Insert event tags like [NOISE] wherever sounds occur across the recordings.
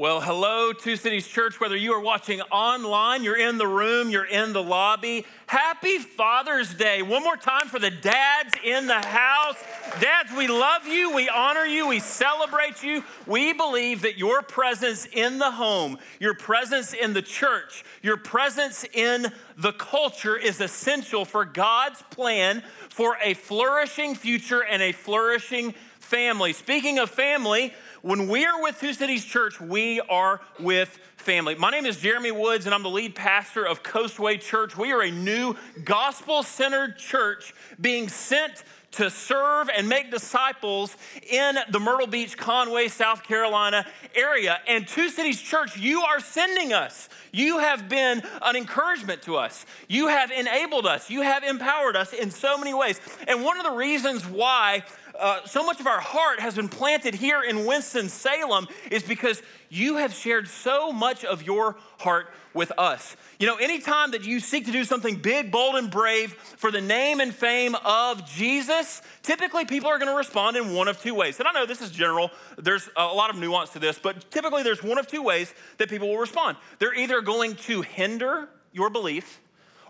Well, hello, Two Cities Church. Whether you are watching online, you're in the room, you're in the lobby. Happy Father's Day. One more time for the dads in the house. Dads, we love you, we honor you, we celebrate you. We believe that your presence in the home, your presence in the church, your presence in the culture is essential for God's plan for a flourishing future and a flourishing family. Speaking of family, when we are with Two Cities Church, we are with family. My name is Jeremy Woods, and I'm the lead pastor of Coastway Church. We are a new gospel centered church being sent to serve and make disciples in the Myrtle Beach, Conway, South Carolina area. And Two Cities Church, you are sending us. You have been an encouragement to us. You have enabled us. You have empowered us in so many ways. And one of the reasons why uh, so much of our heart has been planted here in Winston-Salem is because you have shared so much of your heart with us. You know, anytime that you seek to do something big, bold, and brave for the name and fame of Jesus, typically people are going to respond in one of two ways. And I know this is general, there's a lot of nuance to this, but typically there's one of two ways that people will respond. They're either going to hinder your belief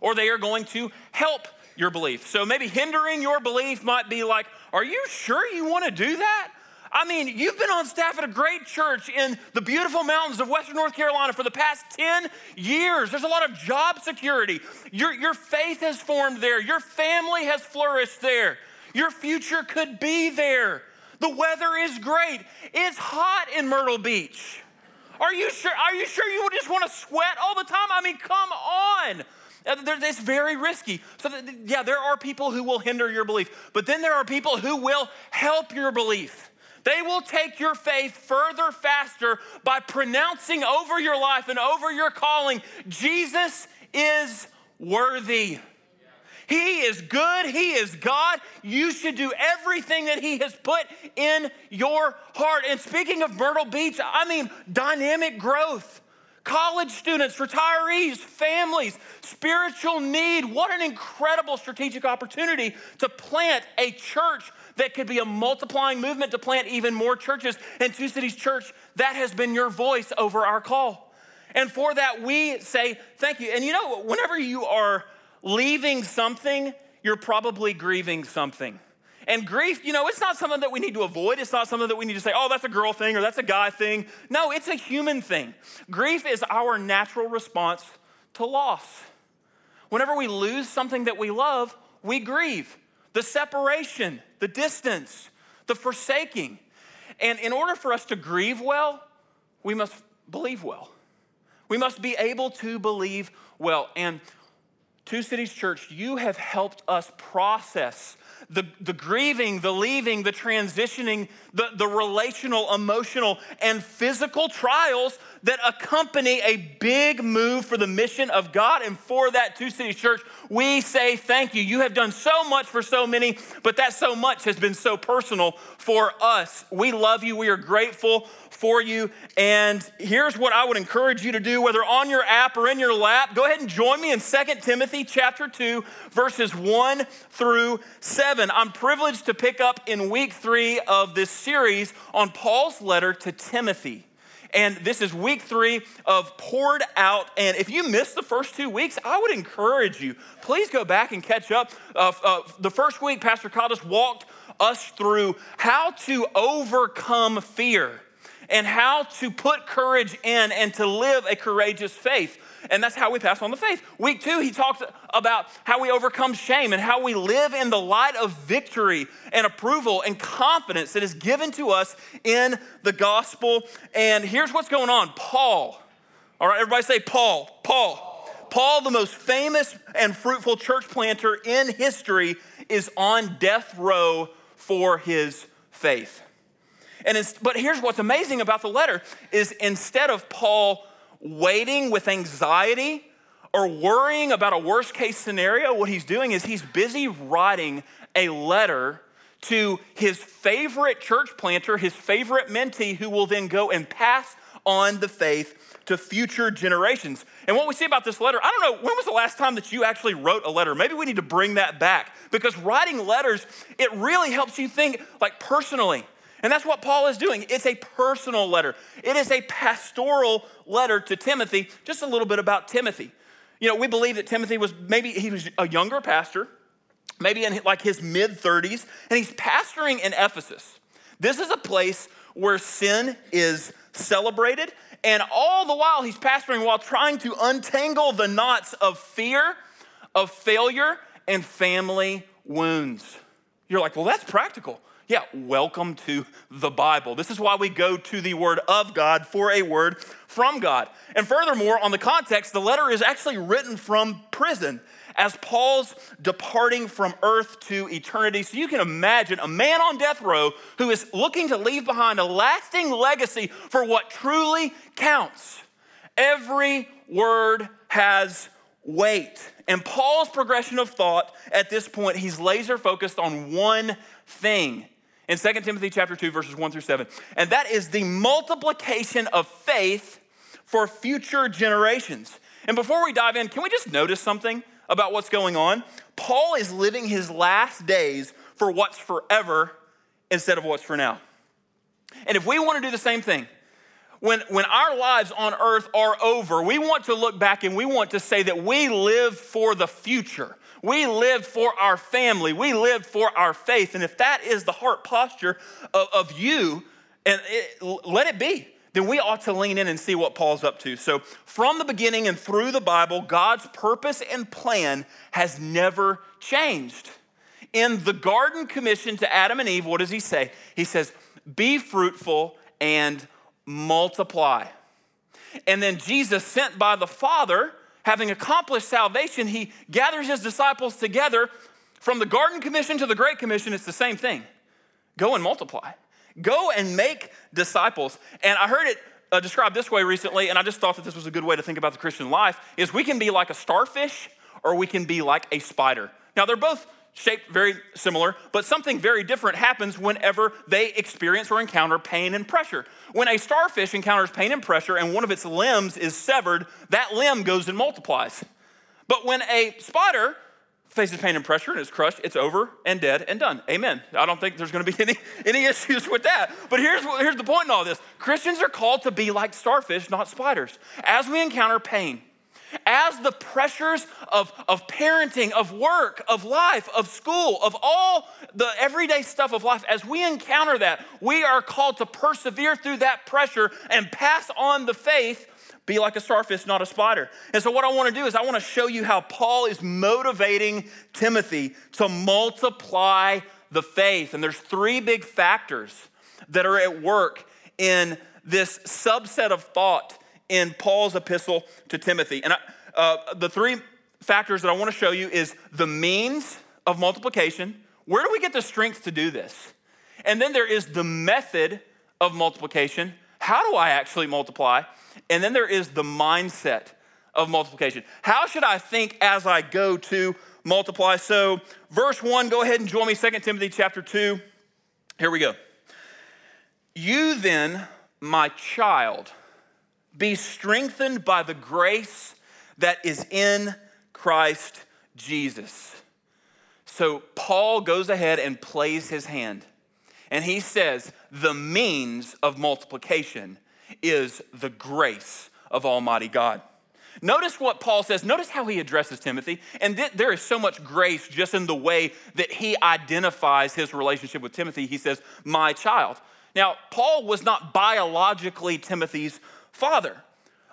or they are going to help your belief. So maybe hindering your belief might be like, Are you sure you want to do that? I mean, you've been on staff at a great church in the beautiful mountains of Western North Carolina for the past 10 years. There's a lot of job security. Your, your faith has formed there, your family has flourished there, your future could be there. The weather is great. It's hot in Myrtle Beach. Are you sure? Are you sure you would just want to sweat all the time? I mean, come on. Uh, it's very risky. So, yeah, there are people who will hinder your belief, but then there are people who will help your belief. They will take your faith further, faster by pronouncing over your life and over your calling Jesus is worthy. He is good. He is God. You should do everything that He has put in your heart. And speaking of Myrtle Beach, I mean dynamic growth college students, retirees, families, spiritual need. What an incredible strategic opportunity to plant a church that could be a multiplying movement to plant even more churches. And Two Cities Church, that has been your voice over our call. And for that, we say thank you. And you know, whenever you are leaving something, you're probably grieving something. And grief, you know, it's not something that we need to avoid. It's not something that we need to say, oh, that's a girl thing or that's a guy thing. No, it's a human thing. Grief is our natural response to loss. Whenever we lose something that we love, we grieve. The separation, the distance, the forsaking. And in order for us to grieve well, we must believe well. We must be able to believe well. And Two Cities Church, you have helped us process the, the grieving, the leaving, the transitioning, the, the relational, emotional, and physical trials that accompany a big move for the mission of God. And for that, Two Cities Church, we say thank you. You have done so much for so many, but that so much has been so personal for us. We love you. We are grateful for you. And here's what I would encourage you to do, whether on your app or in your lap, go ahead and join me in 2 Timothy chapter 2, verses 1 through 7. I'm privileged to pick up in week three of this series on Paul's letter to Timothy. And this is week three of Poured Out. And if you missed the first two weeks, I would encourage you, please go back and catch up. Uh, uh, the first week, Pastor Caldus walked us through how to overcome fear and how to put courage in and to live a courageous faith. And that's how we pass on the faith. Week two, he talked about how we overcome shame and how we live in the light of victory and approval and confidence that is given to us in the gospel. And here's what's going on Paul, all right, everybody say Paul, Paul. Paul, the most famous and fruitful church planter in history, is on death row for his faith. And but here's what's amazing about the letter is instead of Paul waiting with anxiety or worrying about a worst case scenario, what he's doing is he's busy writing a letter to his favorite church planter, his favorite mentee, who will then go and pass on the faith to future generations. And what we see about this letter, I don't know, when was the last time that you actually wrote a letter? Maybe we need to bring that back because writing letters, it really helps you think like personally And that's what Paul is doing. It's a personal letter, it is a pastoral letter to Timothy. Just a little bit about Timothy. You know, we believe that Timothy was maybe he was a younger pastor, maybe in like his mid 30s, and he's pastoring in Ephesus. This is a place where sin is celebrated, and all the while he's pastoring while trying to untangle the knots of fear, of failure, and family wounds. You're like, well, that's practical. Yeah, welcome to the Bible. This is why we go to the Word of God for a word from God. And furthermore, on the context, the letter is actually written from prison as Paul's departing from earth to eternity. So you can imagine a man on death row who is looking to leave behind a lasting legacy for what truly counts. Every word has weight. And Paul's progression of thought at this point, he's laser focused on one thing in 2 Timothy chapter 2 verses 1 through 7. And that is the multiplication of faith for future generations. And before we dive in, can we just notice something about what's going on? Paul is living his last days for what's forever instead of what's for now. And if we want to do the same thing, when, when our lives on earth are over, we want to look back and we want to say that we live for the future. We live for our family. We live for our faith. And if that is the heart posture of, of you, and it, let it be, then we ought to lean in and see what Paul's up to. So, from the beginning and through the Bible, God's purpose and plan has never changed. In the garden commission to Adam and Eve, what does he say? He says, Be fruitful and multiply. And then Jesus, sent by the Father, having accomplished salvation, he gathers his disciples together. From the Garden Commission to the Great Commission, it's the same thing go and multiply, go and make disciples. And I heard it uh, described this way recently, and I just thought that this was a good way to think about the Christian life is we can be like a starfish or we can be like a spider. Now, they're both shaped very similar, but something very different happens whenever they experience or encounter pain and pressure. When a starfish encounters pain and pressure and one of its limbs is severed, that limb goes and multiplies. But when a spider faces pain and pressure and is crushed, it's over and dead and done. Amen. I don't think there's going to be [LAUGHS] any, any issues with that. But here's, here's the point in all this Christians are called to be like starfish, not spiders. As we encounter pain, as the pressures of, of parenting, of work, of life, of school, of all the everyday stuff of life, as we encounter that, we are called to persevere through that pressure and pass on the faith, be like a starfish, not a spider. And so, what I want to do is, I want to show you how Paul is motivating Timothy to multiply the faith. And there's three big factors that are at work in this subset of thought in Paul's epistle to Timothy. And I, uh, the three factors that I want to show you is the means of multiplication. Where do we get the strength to do this? And then there is the method of multiplication. How do I actually multiply? And then there is the mindset of multiplication. How should I think as I go to multiply? So, verse 1, go ahead and join me, 2 Timothy chapter 2. Here we go. You then, my child, be strengthened by the grace that is in Christ Jesus. So Paul goes ahead and plays his hand. And he says, the means of multiplication is the grace of Almighty God. Notice what Paul says. Notice how he addresses Timothy. And th- there is so much grace just in the way that he identifies his relationship with Timothy. He says, My child. Now, Paul was not biologically Timothy's father.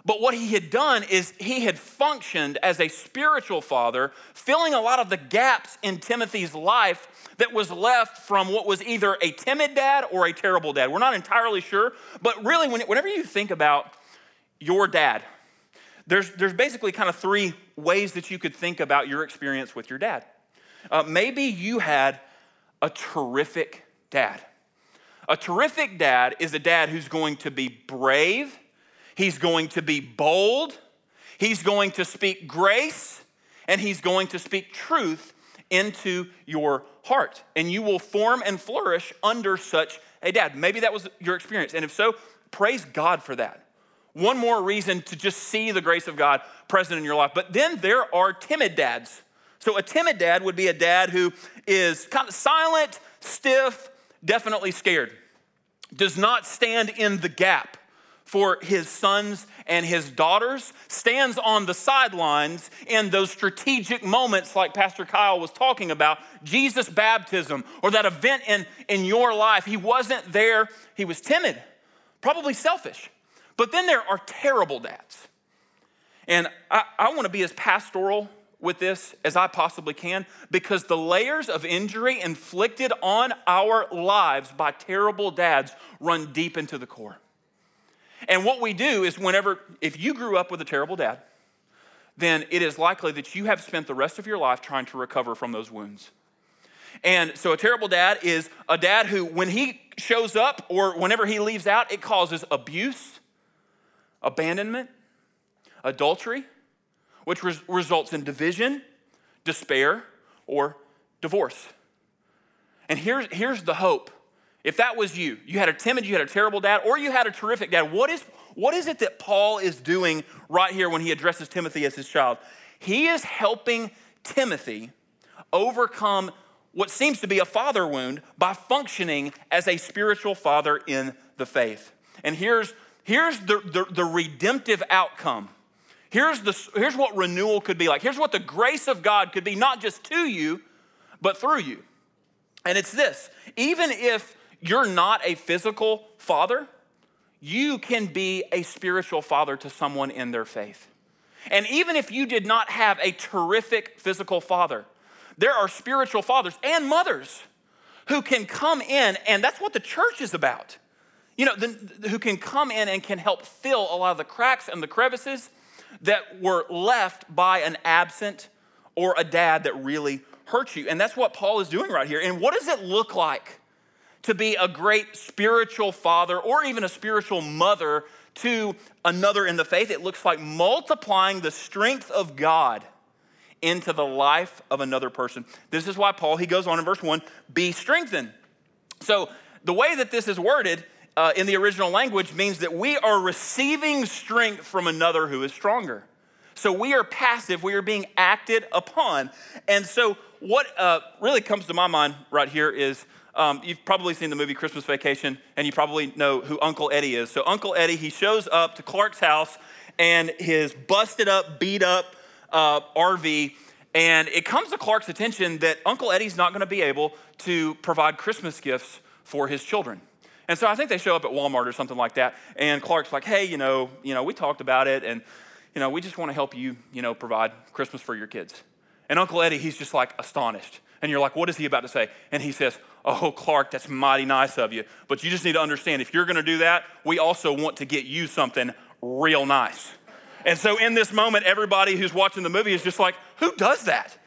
But what he had done is he had functioned as a spiritual father, filling a lot of the gaps in Timothy's life that was left from what was either a timid dad or a terrible dad. We're not entirely sure, but really, whenever you think about your dad, there's, there's basically kind of three ways that you could think about your experience with your dad. Uh, maybe you had a terrific dad. A terrific dad is a dad who's going to be brave He's going to be bold, he's going to speak grace, and he's going to speak truth into your heart. And you will form and flourish under such a dad. Maybe that was your experience. And if so, praise God for that. One more reason to just see the grace of God present in your life. But then there are timid dads. So a timid dad would be a dad who is kind of silent, stiff, definitely scared. does not stand in the gap for his sons and his daughters, stands on the sidelines in those strategic moments, like Pastor Kyle was talking about Jesus' baptism or that event in, in your life. He wasn't there, he was timid, probably selfish. But then there are terrible dads. And I, I want to be as pastoral with this as I possibly can because the layers of injury inflicted on our lives by terrible dads run deep into the core. And what we do is, whenever, if you grew up with a terrible dad, then it is likely that you have spent the rest of your life trying to recover from those wounds. And so, a terrible dad is a dad who, when he shows up or whenever he leaves out, it causes abuse, abandonment, adultery, which res- results in division, despair, or divorce. And here's, here's the hope if that was you, you had a timid, you had a terrible dad, or you had a terrific dad, what is, what is it that Paul is doing right here when he addresses Timothy as his child? He is helping Timothy overcome what seems to be a father wound by functioning as a spiritual father in the faith. And here's, here's the, the, the redemptive outcome. Here's, the, here's what renewal could be like. Here's what the grace of God could be, not just to you, but through you. And it's this even if you're not a physical father, you can be a spiritual father to someone in their faith. And even if you did not have a terrific physical father, there are spiritual fathers and mothers who can come in, and that's what the church is about. You know, the, who can come in and can help fill a lot of the cracks and the crevices that were left by an absent or a dad that really hurt you. And that's what Paul is doing right here. And what does it look like to be a great spiritual father or even a spiritual mother to another in the faith. It looks like multiplying the strength of God into the life of another person. This is why Paul, he goes on in verse 1 be strengthened. So, the way that this is worded uh, in the original language means that we are receiving strength from another who is stronger. So, we are passive, we are being acted upon. And so, what uh, really comes to my mind right here is um, you've probably seen the movie Christmas Vacation, and you probably know who Uncle Eddie is. So, Uncle Eddie, he shows up to Clark's house and his busted up, beat up uh, RV, and it comes to Clark's attention that Uncle Eddie's not going to be able to provide Christmas gifts for his children. And so I think they show up at Walmart or something like that, and Clark's like, "Hey, you know, you know, we talked about it, and you know, we just want to help you, you know, provide Christmas for your kids." And Uncle Eddie, he's just like astonished. And you're like, what is he about to say? And he says, Oh, Clark, that's mighty nice of you. But you just need to understand if you're going to do that, we also want to get you something real nice. And so in this moment, everybody who's watching the movie is just like, Who does that?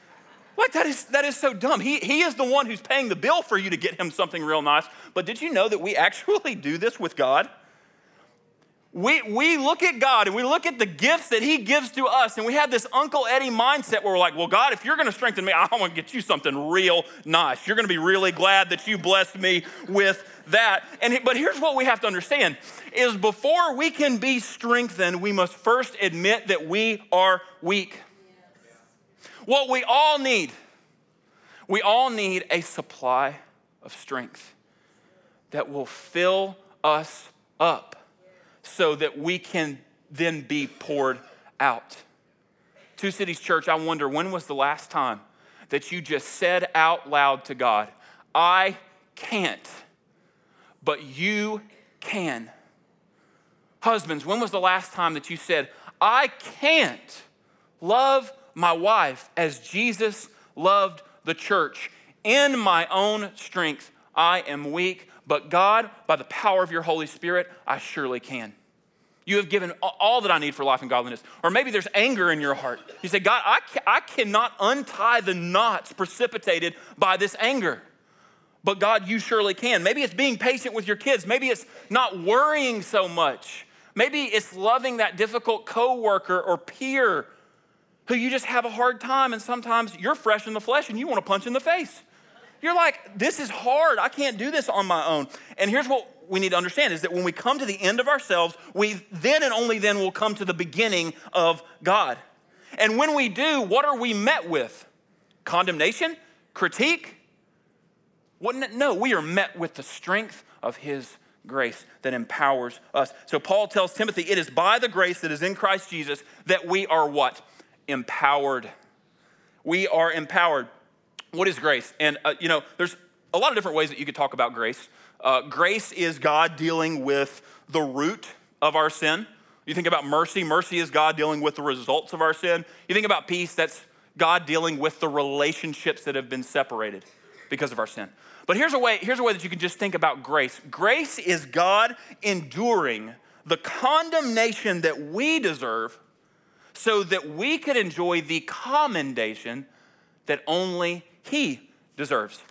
Like, that is, that is so dumb. He, he is the one who's paying the bill for you to get him something real nice. But did you know that we actually [LAUGHS] do this with God? We, we look at God and we look at the gifts that He gives to us, and we have this Uncle Eddie mindset where we're like, well, God, if you're to strengthen me, [LAUGHS] I want to get you something real nice. You're to be really glad that you blessed me with that. And but here's what we have to understand is before we can be strengthened, we must first admit that we are weak. What we all need, we all need a supply of strength that will fill us up so that we can then be poured out. Two Cities Church, I wonder when was the last time that you just said out loud to God, I can't, but you can. Husbands, when was the last time that you said, I can't love my wife as Jesus loved the church? In my own strength, I am weak, but God, by the power of your Holy Spirit, I surely can. You have given all that I need for life and godliness. Or maybe there's anger in your heart. You say, God, I, I cannot untie the knots precipitated by this anger. But God, you surely can. Maybe it's being patient with your kids. Maybe it's not worrying so much. Maybe it's loving that difficult coworker or peer who you just have a hard time, and sometimes you're fresh in the flesh and you want to punch in the face. You're like, this is hard. I can't do this on my own. And here's what we need to understand is that when we come to the end of ourselves, we then and only then will come to the beginning of God. And when we do, what are we met with? Condemnation? Critique? Wouldn't? No, we are met with the strength of His grace that empowers us. So Paul tells Timothy, it is by the grace that is in Christ Jesus that we are what? Empowered. We are empowered. What is grace? And, uh, you know, there's a lot of different ways that you could talk about grace. Uh, grace is God dealing with the root of our sin. You think about mercy, mercy is God dealing with the results of our sin. You think about peace, that's God dealing with the relationships that have been separated because of our sin. But here's a way, here's a way that you can just think about grace. Grace is God enduring the condemnation that we deserve so that we could enjoy the commendation that only He deserves.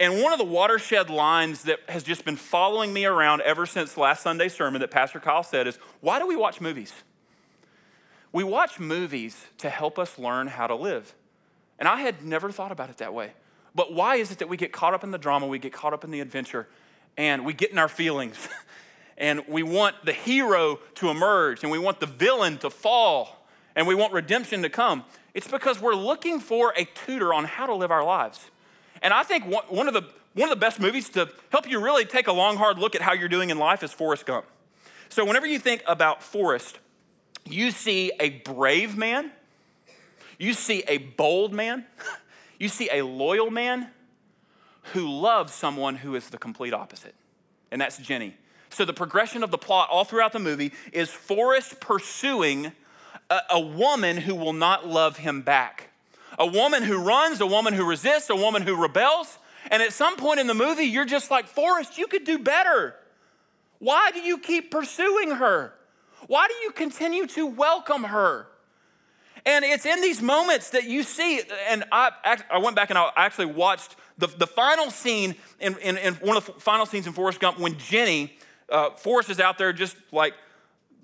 And one of the watershed lines that has just been following me around ever since last Sunday's sermon that Pastor Kyle said is why do we watch movies? We watch movies to help us learn how to live. And I had never thought about it that way. But why is it that we get caught up in the drama, we get caught up in the adventure, and we get in our feelings? [LAUGHS] and we want the hero to emerge, and we want the villain to fall, and we want redemption to come? It's because we're looking for a tutor on how to live our lives. And I think one of the one of the best movies to help you really take a long, hard look at how you're doing in life is Forrest Gump. So, whenever you think about Forrest, you see a brave man, you see a bold man, [LAUGHS] you see a loyal man who loves someone who is the complete opposite, and that's Jenny. So, the progression of the plot all throughout the movie is Forrest pursuing a, a woman who will not love him back a woman who runs, a woman who resists, a woman who rebels. And at some point in the movie, you're just like, Forrest, you could do better. Why do you keep pursuing her? Why do you continue to welcome her? And it's in these moments that you see, and I, I went back and I actually watched the, the final scene in, in, in one of the final scenes in Forrest Gump when Jenny, uh, Forrest is out there just like,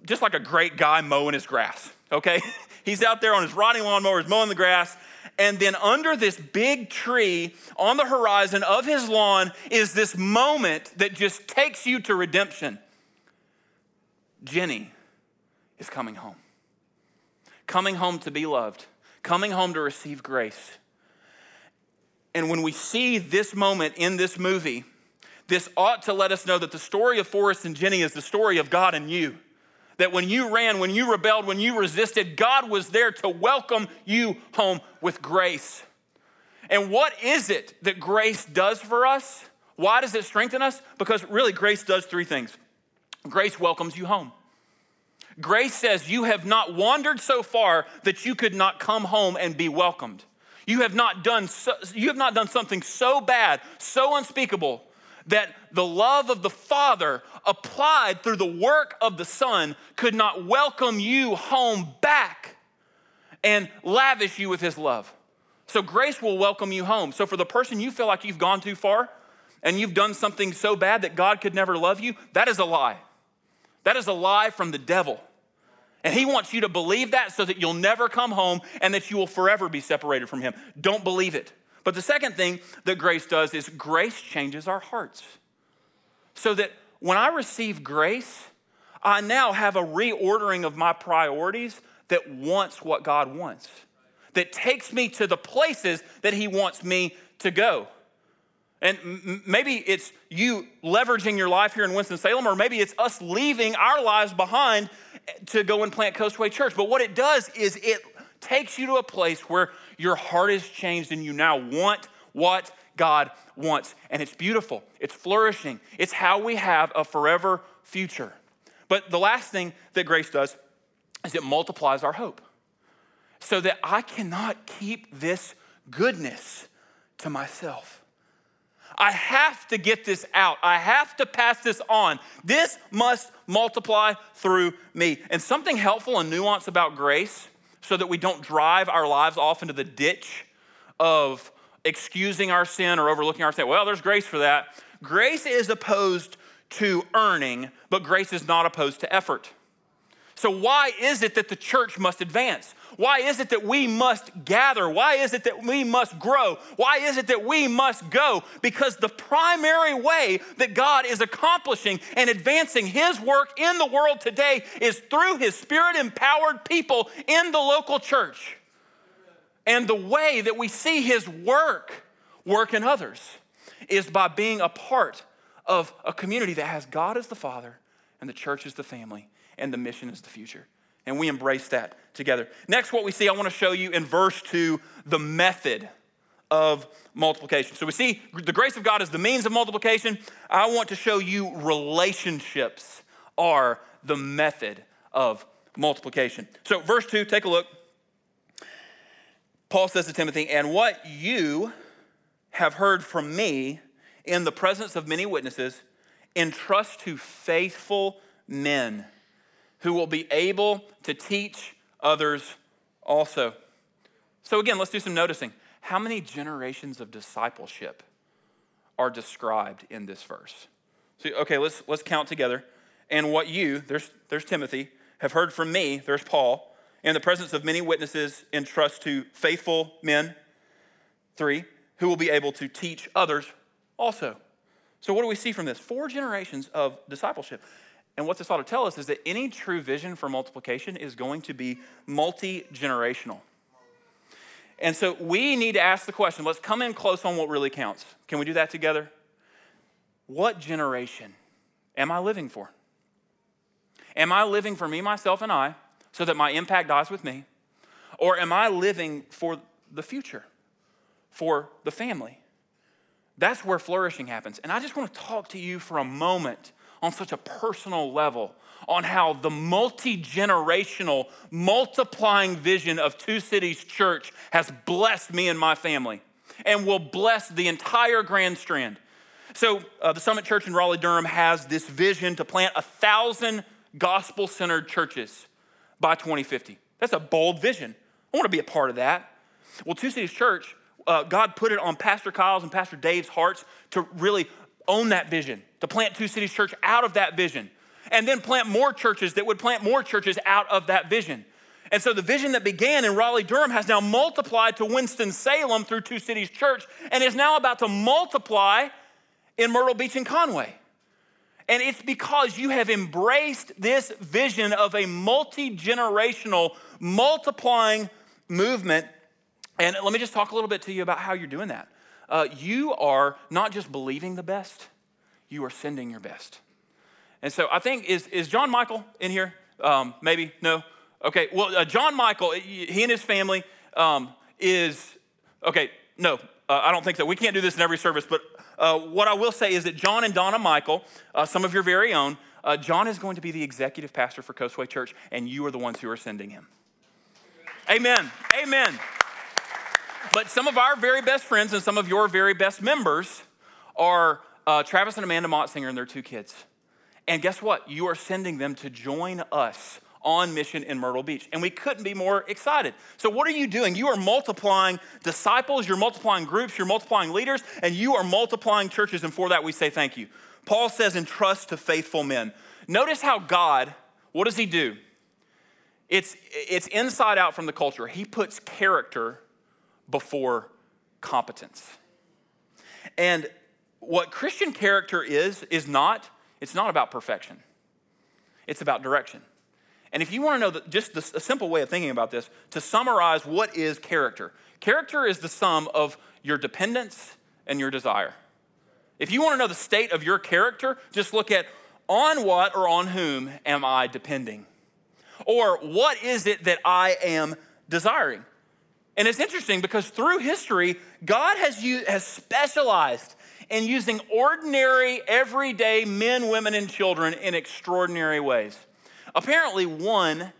just like a great guy mowing his grass, okay? [LAUGHS] He's out there on his riding lawnmower, he's mowing the grass, and then under this big tree on the horizon of his lawn is this moment that just takes you to redemption. Jenny is coming home. Coming home to be loved, coming home to receive grace. And when we see this moment in this movie, this ought to let us know that the story of Forrest and Jenny is the story of God and you. That when you ran, when you rebelled, when you resisted, God was there to welcome you home with grace. And what is it that grace does for us? Why does it strengthen us? Because really, grace does three things grace welcomes you home. Grace says you have not wandered so far that you could not come home and be welcomed. You have not done, so, you have not done something so bad, so unspeakable, that the love of the Father applied through the work of the Son could not welcome you home back and lavish you with His love. So grace will welcome you home. So for the person you feel like you've gone too far and you've done something so bad that God could never love you, that is a lie. That is a lie from the devil. And he wants you to believe that so that you'll never come home and that you will forever be separated from him. Don't believe it. But the second thing that grace does is grace changes our hearts. So that when I receive grace, I now have a reordering of my priorities that wants what God wants, that takes me to the places that He wants me to go. And maybe it's you leveraging your life here in Winston-Salem, or maybe it's us leaving our lives behind to go and plant Coastway Church. But what it does is it takes you to a place where your heart is changed and you now want what God wants. And it's beautiful, it's flourishing, it's how we have a forever future. But the last thing that grace does is it multiplies our hope so that I cannot keep this goodness to myself. I have to get this out. I have to pass this on. This must multiply through me. And something helpful and nuance about grace so that we don't drive our lives off into the ditch of excusing our sin or overlooking our sin. Well, there's grace for that. Grace is opposed to earning, but grace is not opposed to effort. So, why is it that the church must advance? Why is it that we must gather? Why is it that we must grow? Why is it that we must go? Because the primary way that God is accomplishing and advancing His work in the world today is through His Spirit empowered people in the local church. And the way that we see His work work in others is by being a part of a community that has God as the Father and the church as the family and the mission as the future. And we embrace that together. Next, what we see, I want to show you in verse 2 the method of multiplication. So we see the grace of God is the means of multiplication. I want to show you relationships are the method of multiplication. So, verse 2, take a look. Paul says to Timothy, And what you have heard from me in the presence of many witnesses, entrust to faithful men who will be able to teach others also. So, again, let's do some noticing. How many generations of discipleship are described in this verse? So, okay, let's, let's count together. And what you, there's, there's Timothy, have heard from me, there's Paul, in the presence of many witnesses, entrust to faithful men, three, who will be able to teach others also. So, what do we see from this? Four generations of discipleship. And what this ought to tell us is that any true vision for multiplication is going to be multi generational. And so we need to ask the question let's come in close on what really counts. Can we do that together? What generation am I living for? Am I living for me, myself, and I so that my impact dies with me? Or am I living for the future, for the family? That's where flourishing happens. And I just want to talk to you for a moment on such a personal level on how the multi generational, multiplying vision of Two Cities Church has blessed me and my family and will bless the entire Grand Strand. So, uh, the Summit Church in Raleigh Durham has this vision to plant a thousand gospel centered churches by 2050. That's a bold vision. I want to be a part of that. Well, Two Cities Church uh, God put it on Pastor Kyle's and Pastor Dave's hearts to really own that vision, to plant Two Cities Church out of that vision, and then plant more churches that would plant more churches out of that vision. And so the vision that began in Raleigh Durham has now multiplied to Winston-Salem through Two Cities Church and is now about to multiply in Myrtle Beach and Conway. And it's because you have embraced this vision of a multi generational, multiplying movement and let me just talk a little bit to you about how you're doing that. Uh, you are not just believing the best, you are sending your best. And so I think, is, is John Michael in here? Um, maybe? No? Okay, well, uh, John Michael, he and his family um, is, okay, no, uh, I don't think so. We can't do this in every service, but uh, what I will say is that John and Donna Michael, uh, some of your very own, uh, John is going to be the executive pastor for Coastway Church, and you are the ones who are sending him. Amen. Amen. But some of our very best friends and some of your very best members are uh, Travis and Amanda Motzinger and their two kids. And guess what? You are sending them to join us on mission in Myrtle Beach. And we couldn't be more excited. So, what are you doing? You are multiplying disciples, you're multiplying groups, you're multiplying leaders, and you are multiplying churches. And for that, we say thank you. Paul says, entrust to faithful men. Notice how God, what does he do? It's, it's inside out from the culture. He puts character before competence. And what Christian character is, is not, it's not about perfection. It's about direction. And if you want to know the, just the, a simple way of thinking about this, to summarize what is character, character is the sum of your dependence and your desire. If you want to know the state of your character, just look at on what or on whom am I depending? Or what is it that I am desiring? And it's interesting because through history, God has, used, has specialized in using ordinary, everyday men, women, and children in extraordinary ways. Apparently, one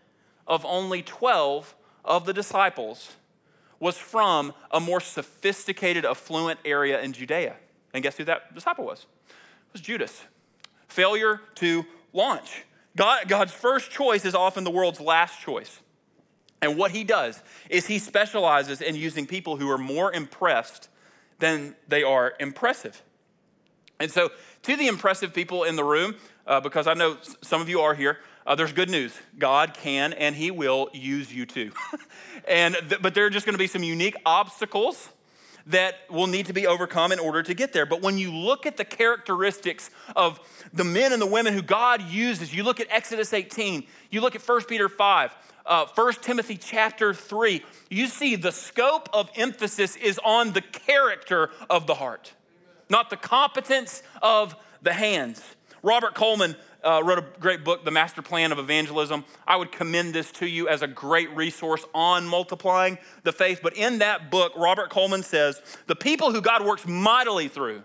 of only 12 of the disciples was from a more sophisticated, affluent area in Judea. And guess who that disciple was? It was Judas. Failure to launch. God, God's first choice is often the world's last choice. And what he does is he specializes in using people who are more impressed than they are impressive. And so, to the impressive people in the room, uh, because I know some of you are here, uh, there's good news. God can and He will use you too. [LAUGHS] and th- but there are just going to be some unique obstacles that will need to be overcome in order to get there. But when you look at the characteristics of the men and the women who God uses, you look at Exodus 18, you look at 1 Peter 5, uh, 1 Timothy chapter 3, you see the scope of emphasis is on the character of the heart, not the competence of the hands. Robert Coleman uh, wrote a great book, The Master Plan of Evangelism. I would commend this to you as a great resource on multiplying the faith. But in that book, Robert Coleman says the people who God works mightily through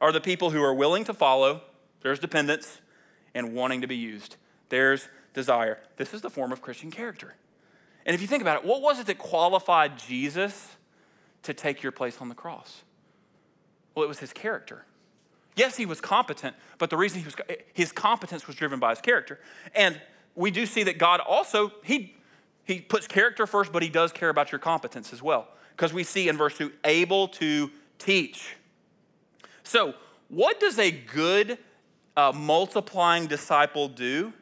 are the people who are willing to follow, there's dependence, and wanting to be used. There's desire. This is the form of Christian character. And if you think about it, what was it that qualified Jesus to take your place on the cross? Well, it was his character. Yes, he was competent, but the reason he was his competence was driven by his character. And we do see that God also he he puts character first, but he does care about your competence as well. Because we see in verse 2, able to teach. So, what does a good uh, multiplying disciple do?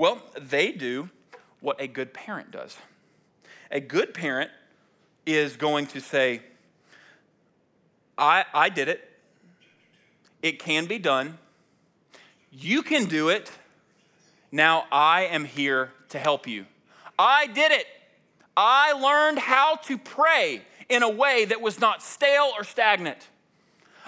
Well, they do what a good parent does. A good parent is going to say, I, I did it. It can be done. You can do it. Now I am here to help you. I did it. I learned how to pray in a way that was not stale or stagnant.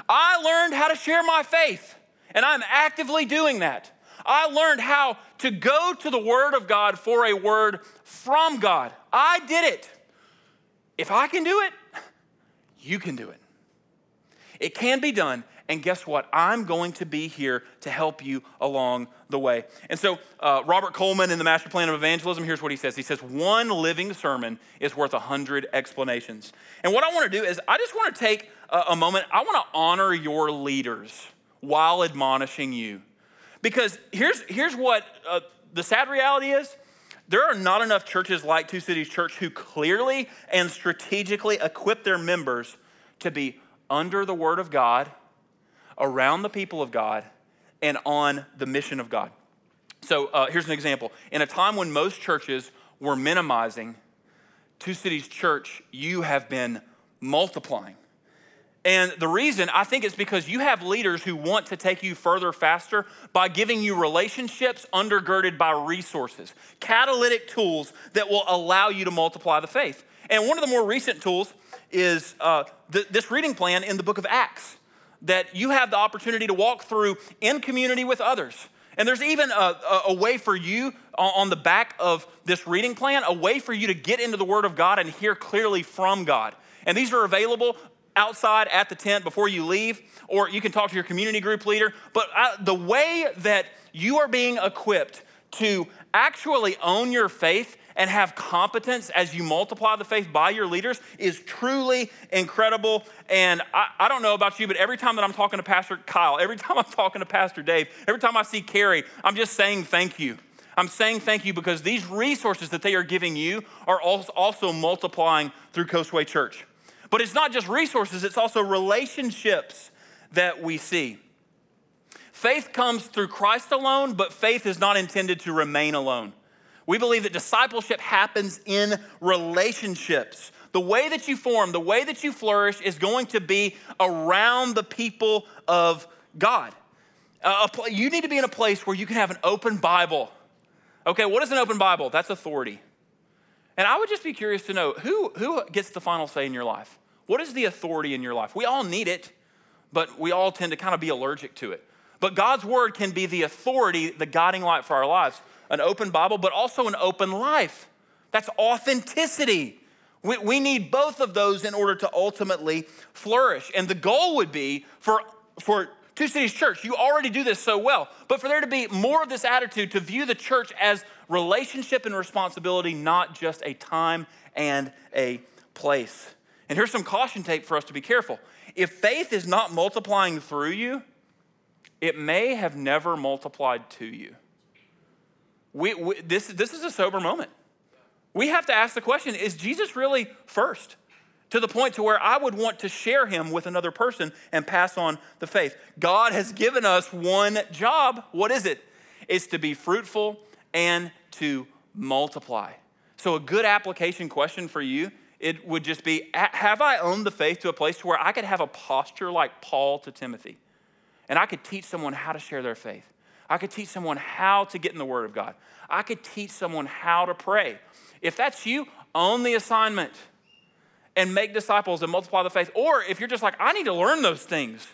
I learned how to share my faith, and I'm actively doing that. I learned how to go to the Word of God for a word from God. I did it. If I can do it, you can do it. It can be done, and guess what? I'm going to be here to help you along the way. And so, uh, Robert Coleman in the Master Plan of Evangelism, here's what he says He says, One living sermon is worth a hundred explanations. And what I want to do is, I just want to take a, a moment, I want to honor your leaders while admonishing you. Because here's, here's what uh, the sad reality is there are not enough churches like Two Cities Church who clearly and strategically equip their members to be under the Word of God around the people of God and on the mission of God. So uh, here's an example. In a time when most churches were minimizing, Two Cities Church, you have been multiplying. And the reason I think it's because you have leaders who want to take you further faster by giving you relationships undergirded by resources, catalytic tools that will allow you to multiply the faith. And one of the more recent tools is uh, th- this reading plan in the book of Acts that you have the opportunity to walk through in community with others. And there's even a, a, a, way for you on the back of this reading plan, a way for you to get into the Word of God and hear clearly from God. And these are available outside at the tent before you leave, or you can talk to your community group leader. But I, the way that you are being equipped to actually own your faith and have competence as you multiply the faith by your leaders is truly incredible. And I, I, don't know about you, but every time that I'm talking to Pastor Kyle, every [LAUGHS] time I'm talking to Pastor Dave, every time I see Carrie, I'm just saying thank you. I'm saying thank you because these resources that they are giving you are also multiplying through Coastway Church. But it's not just resources, it's also relationships that we see. Faith comes through Christ alone, but faith is not intended to remain alone. We believe that discipleship happens in relationships. The way that you form, the way that you flourish is going to be around the people of God. Uh, you need to be in a place where you can have an open Bible. Okay, what is an open Bible? That's authority. And I would just be curious to know who, who gets the final say in your life? What is the authority in your life? We all need it, but we all tend to kind of be allergic to it. But God's word can be the authority, the guiding light for our lives an open Bible, but also an open life. That's authenticity. We, we need both of those in order to ultimately flourish. And the goal would be for, for Two Cities Church, you already do this so well, but for there to be more of this attitude to view the church as relationship and responsibility, not just a time and a place. And here's some caution tape for us to be careful. If faith is not multiplying through you, it may have never multiplied to you. We, we, this, this is a sober moment. We have to ask the question is Jesus really first? To the point to where I would want to share him with another person and pass on the faith. God has given us one job. What is it? It's to be fruitful and to multiply. So, a good application question for you it would just be Have I owned the faith to a place to where I could have a posture like Paul to Timothy? And I could teach someone how to share their faith. I could teach someone how to get in the Word of God. I could teach someone how to pray. If that's you, own the assignment and make disciples and multiply the faith. Or if you're just like, I need to learn those things,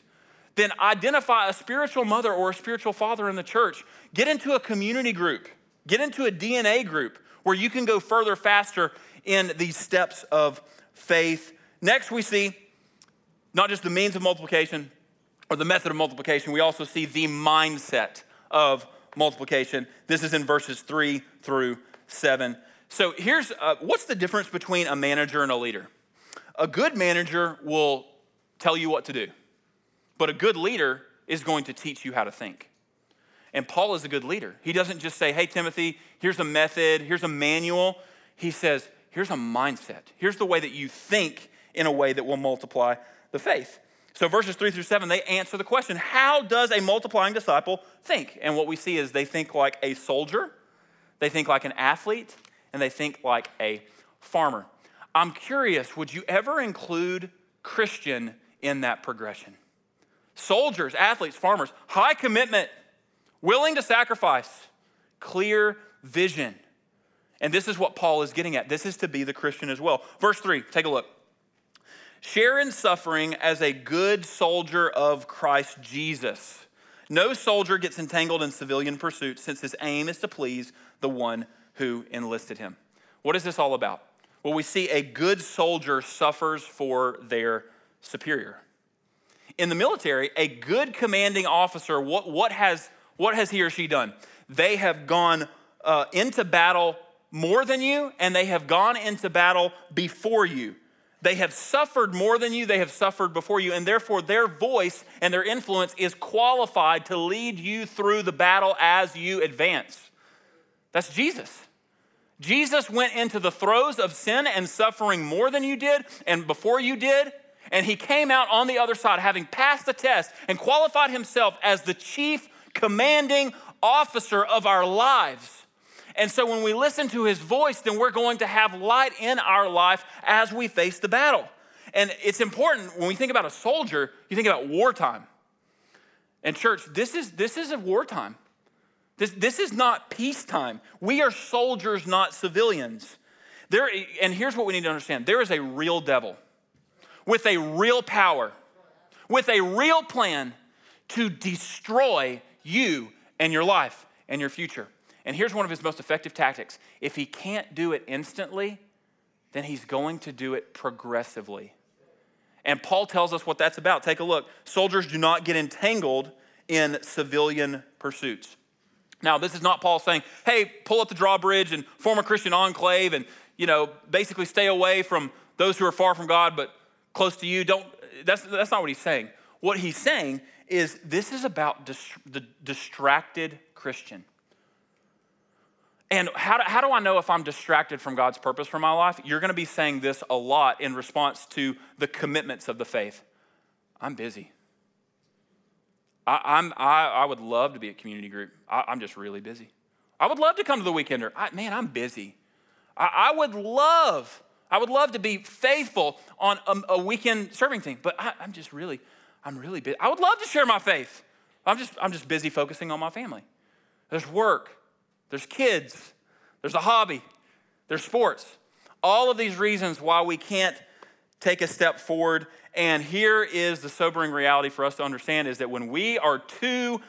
then identify a spiritual mother or a spiritual father in the church. Get into a community group, get into a DNA group where you can go further faster in these steps of faith. Next, we see not just the means of multiplication or the method of multiplication, we also see the mindset of multiplication. This is in verses three through seven. So here's uh, what's the difference between a manager and a leader? A good manager will tell you what to do, but a good leader is going to teach you how to think. And Paul is a good leader. He doesn't just say, hey, Timothy, here's a method, here's a manual. He says, here's a mindset. Here's the way that you think in a way that will multiply the faith. So, verses three through seven, they answer the question how does a multiplying disciple think? And what we see is they think like a soldier, they think like an athlete, and they think like a farmer. I'm curious, would you ever include Christian in that progression? Soldiers, athletes, farmers, high commitment, willing to sacrifice, clear vision. And this is what Paul is getting at. This is to be the Christian as well. Verse 3, take a look. Share in suffering as a good soldier of Christ Jesus. No soldier gets entangled in civilian pursuits since his aim is to please the one who enlisted him. What is this all about? Well, we see a good soldier suffers for their superior. In the military, a good commanding officer, what, what, has, what has he or she done? They have gone uh, into battle more than you, and they have gone into battle before you. They have suffered more than you, they have suffered before you, and therefore their voice and their influence is qualified to lead you through the battle as you advance. That's Jesus. Jesus went into the throes of sin and suffering more than you did and before you did, and he came out on the other side having passed the test and qualified himself as the chief commanding officer of our lives. And so when we listen to his voice, then we're going to have light in our life as we face the battle. And it's important when we think about a soldier, you think about wartime. And church, this is this is a wartime. This, this is not peacetime. We are soldiers, not civilians. There, and here's what we need to understand there is a real devil with a real power, with a real plan to destroy you and your life and your future. And here's one of his most effective tactics if he can't do it instantly, then he's going to do it progressively. And Paul tells us what that's about. Take a look. Soldiers do not get entangled in civilian pursuits. Now, this is not Paul saying, hey, pull up the drawbridge and form a Christian enclave and, you know, basically stay away from those who are far from God but close to you. Don't, that's, that's not what he's saying. What he's saying is this is about dis- the distracted Christian. And how do, how do I know if I'm distracted from God's purpose for my life? You're going to be saying this a lot in response to the commitments of the faith. I'm busy. I, am I, I would love to be at community group. I, am just really busy. I would love to come to the weekender. I, man, I'm busy. I, I, would love, I would love to be faithful on a, a weekend serving team, but I, I'm just really, I'm really busy. I would love to share my faith. I'm just, I'm just busy focusing on my family. There's work there's kids, there's a hobby, there's sports. All of these reasons why we can't take a step forward. And here is the sobering reality for us to understand is that when we are too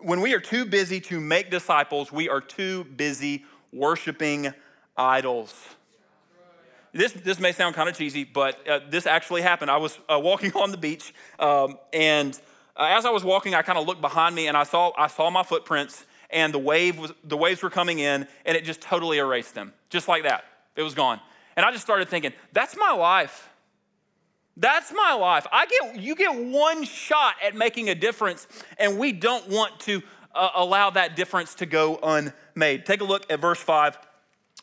when we are too busy to make disciples, we are too busy worshiping idols. This, this may sound kind of cheesy, but uh, this actually happened. I was uh, walking [LAUGHS] on the beach, um, and uh, as I was walking, I kind of looked behind me and I saw, I saw my footprints and the, wave was, the waves were coming in, and it just totally erased them, just like that. It was gone. And I just started thinking, that's my life. That's my life. I get, you get one shot at making a difference, and we don't want to uh, allow that difference to go unmade. Take a look at verse 5.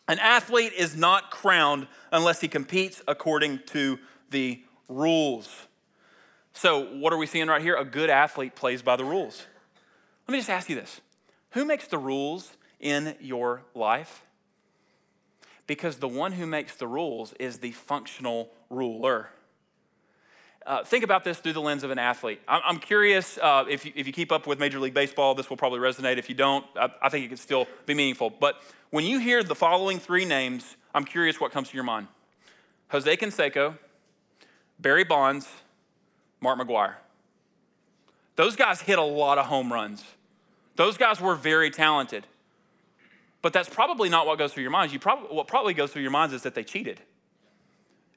An athlete is not crowned unless he competes according to the rules. So, what are we seeing right here? A good athlete plays by the rules. Let me just ask you this who makes the rules in your life? Because the one who makes the rules is the functional ruler. Uh, think about this through the lens of an athlete. I'm, I'm curious uh, if, you, if you keep up with Major League Baseball, this will probably resonate. If you don't, I, I think it can still be meaningful. But when you hear the following three names, I'm curious what comes to your mind Jose Canseco, Barry Bonds, Mark McGwire. Those guys hit a lot of home runs. Those guys were very talented. But that's probably not what goes through your minds. You what probably goes through your minds is that they cheated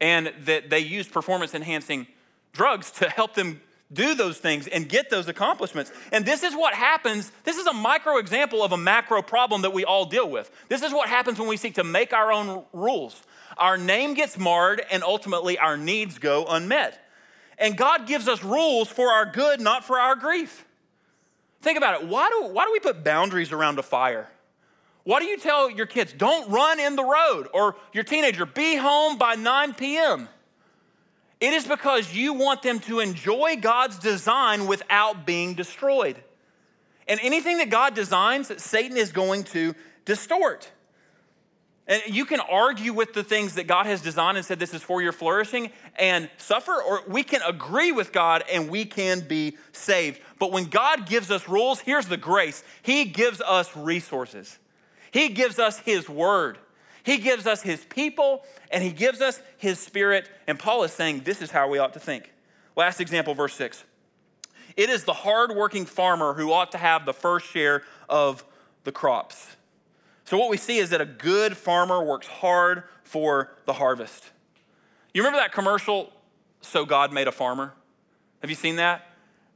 and that they used performance enhancing drugs to help them do those things and get those accomplishments. And this is what happens. This is a micro example of a macro problem that we all deal with. This is what happens when we seek to make our own rules. Our name gets marred, and ultimately our needs go unmet. And God gives us rules for our good, not for our grief. Think about it. Why do, why do we put boundaries around a fire? Why do you tell your kids, don't run in the road? Or your teenager, be home by 9 p.m.? It is because you want them to enjoy God's design without being destroyed. And anything that God designs, Satan is going to distort. And you can argue with the things that God has designed and said this is for your flourishing and suffer, or we can agree with God and we can be saved. But when God gives us rules, here's the grace He gives us resources, He gives us His word, He gives us His people, and He gives us His spirit. And Paul is saying this is how we ought to think. Last example, verse 6. It is the hardworking farmer who ought to have the first share of the crops. So, what we see is that a good farmer works hard for the harvest. You remember that commercial, So God Made a Farmer? Have you seen that?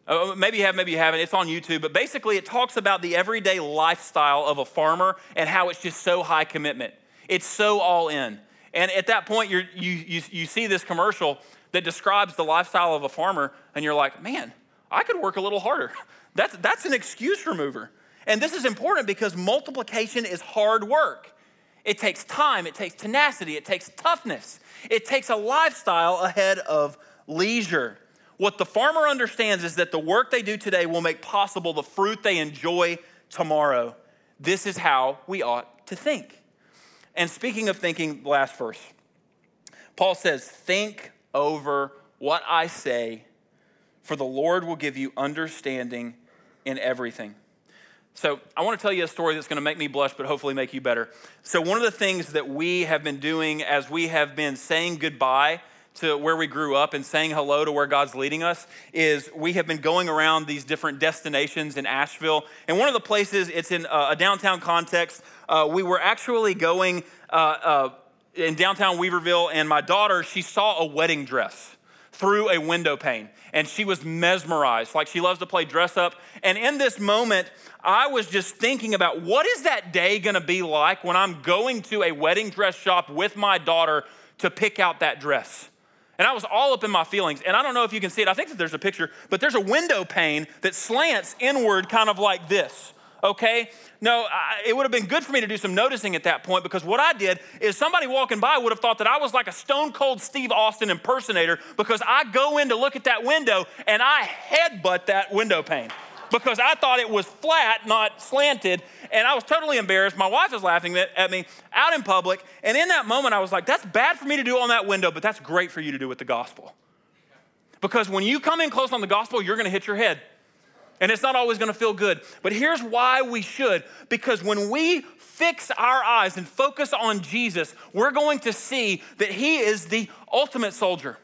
Uh, maybe you have, maybe you haven't. It's on YouTube. But basically, it talks about the everyday lifestyle of a farmer and how it's just so high commitment. It's so all in. And at that point, you you, you see this commercial that describes the lifestyle of a farmer, and you're like, man, I could work a little harder. [LAUGHS] That's, that's an excuse remover. And this is important because multiplication is hard work. It takes time, it takes tenacity, it takes toughness, it takes a lifestyle ahead of leisure. What the farmer understands is that the work they do today will make possible the fruit they enjoy tomorrow. This is how we ought to think. And speaking of thinking, last verse, Paul says, Think over what I say, for the Lord will give you understanding in everything. So, I want to tell you a story that's going to make me blush, but hopefully make you better. So, one of the things that we have been doing as we have been saying goodbye to where we grew up and saying hello to where God's leading us is we have been going around these different destinations in Asheville. And one of the places, it's in a downtown context. Uh, we were actually going uh, uh, in downtown Weaverville, and my daughter, she saw a wedding dress through a window pane and she was mesmerized. Like she loves to play dress up. And in this moment, I was just thinking about what is that day gonna be like when I'm going to a wedding dress shop with my daughter to pick out that dress. And I was all up in my feelings. And I don't know if you can see it. I think that there's a picture, but there's a window pane that slants inward, kind of like this okay? No, I, it would have been good for me to do some noticing at that point because what I did is somebody walking by would have thought that I was like a stone cold Steve Austin impersonator because I go in to look at that window and I headbutt that window pane because I thought it was flat, not slanted. And I was totally embarrassed. My wife was laughing at me out in public. And in that moment, I was like, that's bad for me to do on that window, but that's great for you to do with the gospel. Because when you come in close on the gospel, you're going to hit your head. And it's not always gonna feel good. But here's why we should because when we fix our eyes and focus on Jesus, we're going to see that He is the ultimate soldier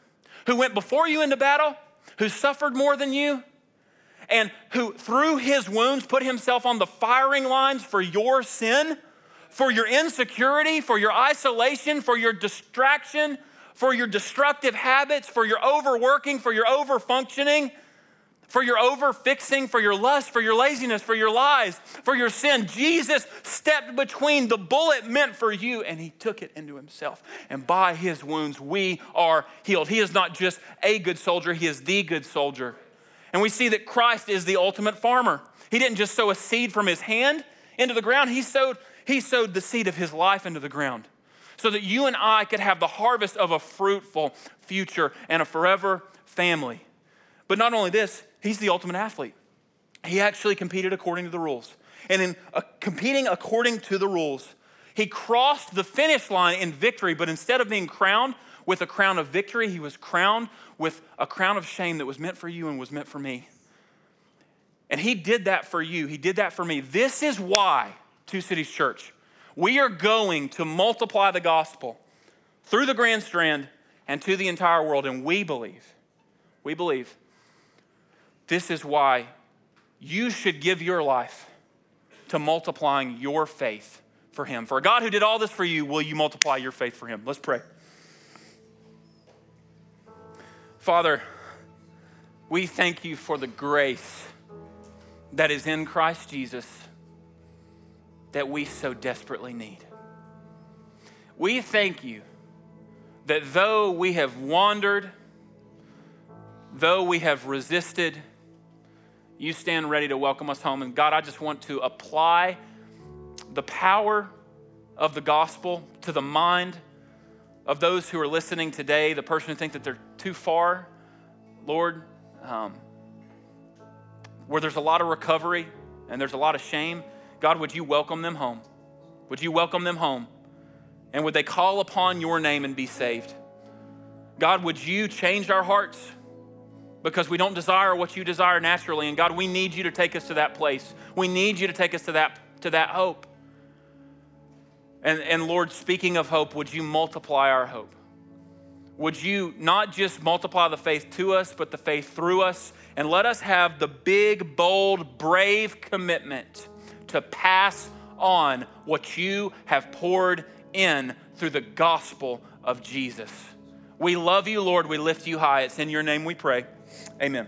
who went before you into battle, who suffered more than you, and who through His wounds put Himself on the firing lines for your sin, for your insecurity, for your isolation, for your distraction, for your destructive habits, for your overworking, for your overfunctioning for your overfixing, for your lust, for your laziness, for your lies, for your sin. Jesus stepped between the bullet meant for you and he took it into himself. And by his wounds, we are healed. He is not just a good soldier, he is the good soldier. And we see that Christ is the ultimate farmer. He didn't just sow a seed from his hand into the ground, he sowed, he sowed the seed of his life into the ground so that you and I could have the harvest of a fruitful future and a forever family. But not only this, He's the ultimate athlete. He actually competed according to the rules. And in uh, competing according to the rules, he crossed the finish line in victory, but instead of being crowned with a crown of victory, he was crowned with a crown of shame that was meant for you and was meant for me. And he did that for you. He did that for me. This is why, Two Cities Church, we are going to multiply the gospel through the Grand Strand and to the entire world. And we believe, we believe This is why you should give your life to multiplying your faith for Him. For a God who did all this for you, will you multiply your faith for Him? Let's pray. Father, we thank you for the grace that is in Christ Jesus that we so desperately need. We thank you that though we have wandered, though we have resisted, you stand ready to welcome us home. And God, I just want to apply the power of the gospel to the mind of those who are listening today, the person who thinks that they're too far, Lord, um, where there's a lot of recovery and there's a lot of shame, God, would you welcome them home? Would you welcome them home? And would they call upon your name and be saved? God, would you change our hearts? Because we don't desire what you desire naturally. And God, we need you to take us to that place. We need you to take us to that, to that hope. And, and Lord, speaking of hope, would you multiply our hope? Would you not just multiply the faith to us, but the faith through us? And let us have the big, bold, brave commitment to pass on what you have poured in through the gospel of Jesus. We love you, Lord. We lift you high. It's in your name we pray. Amen.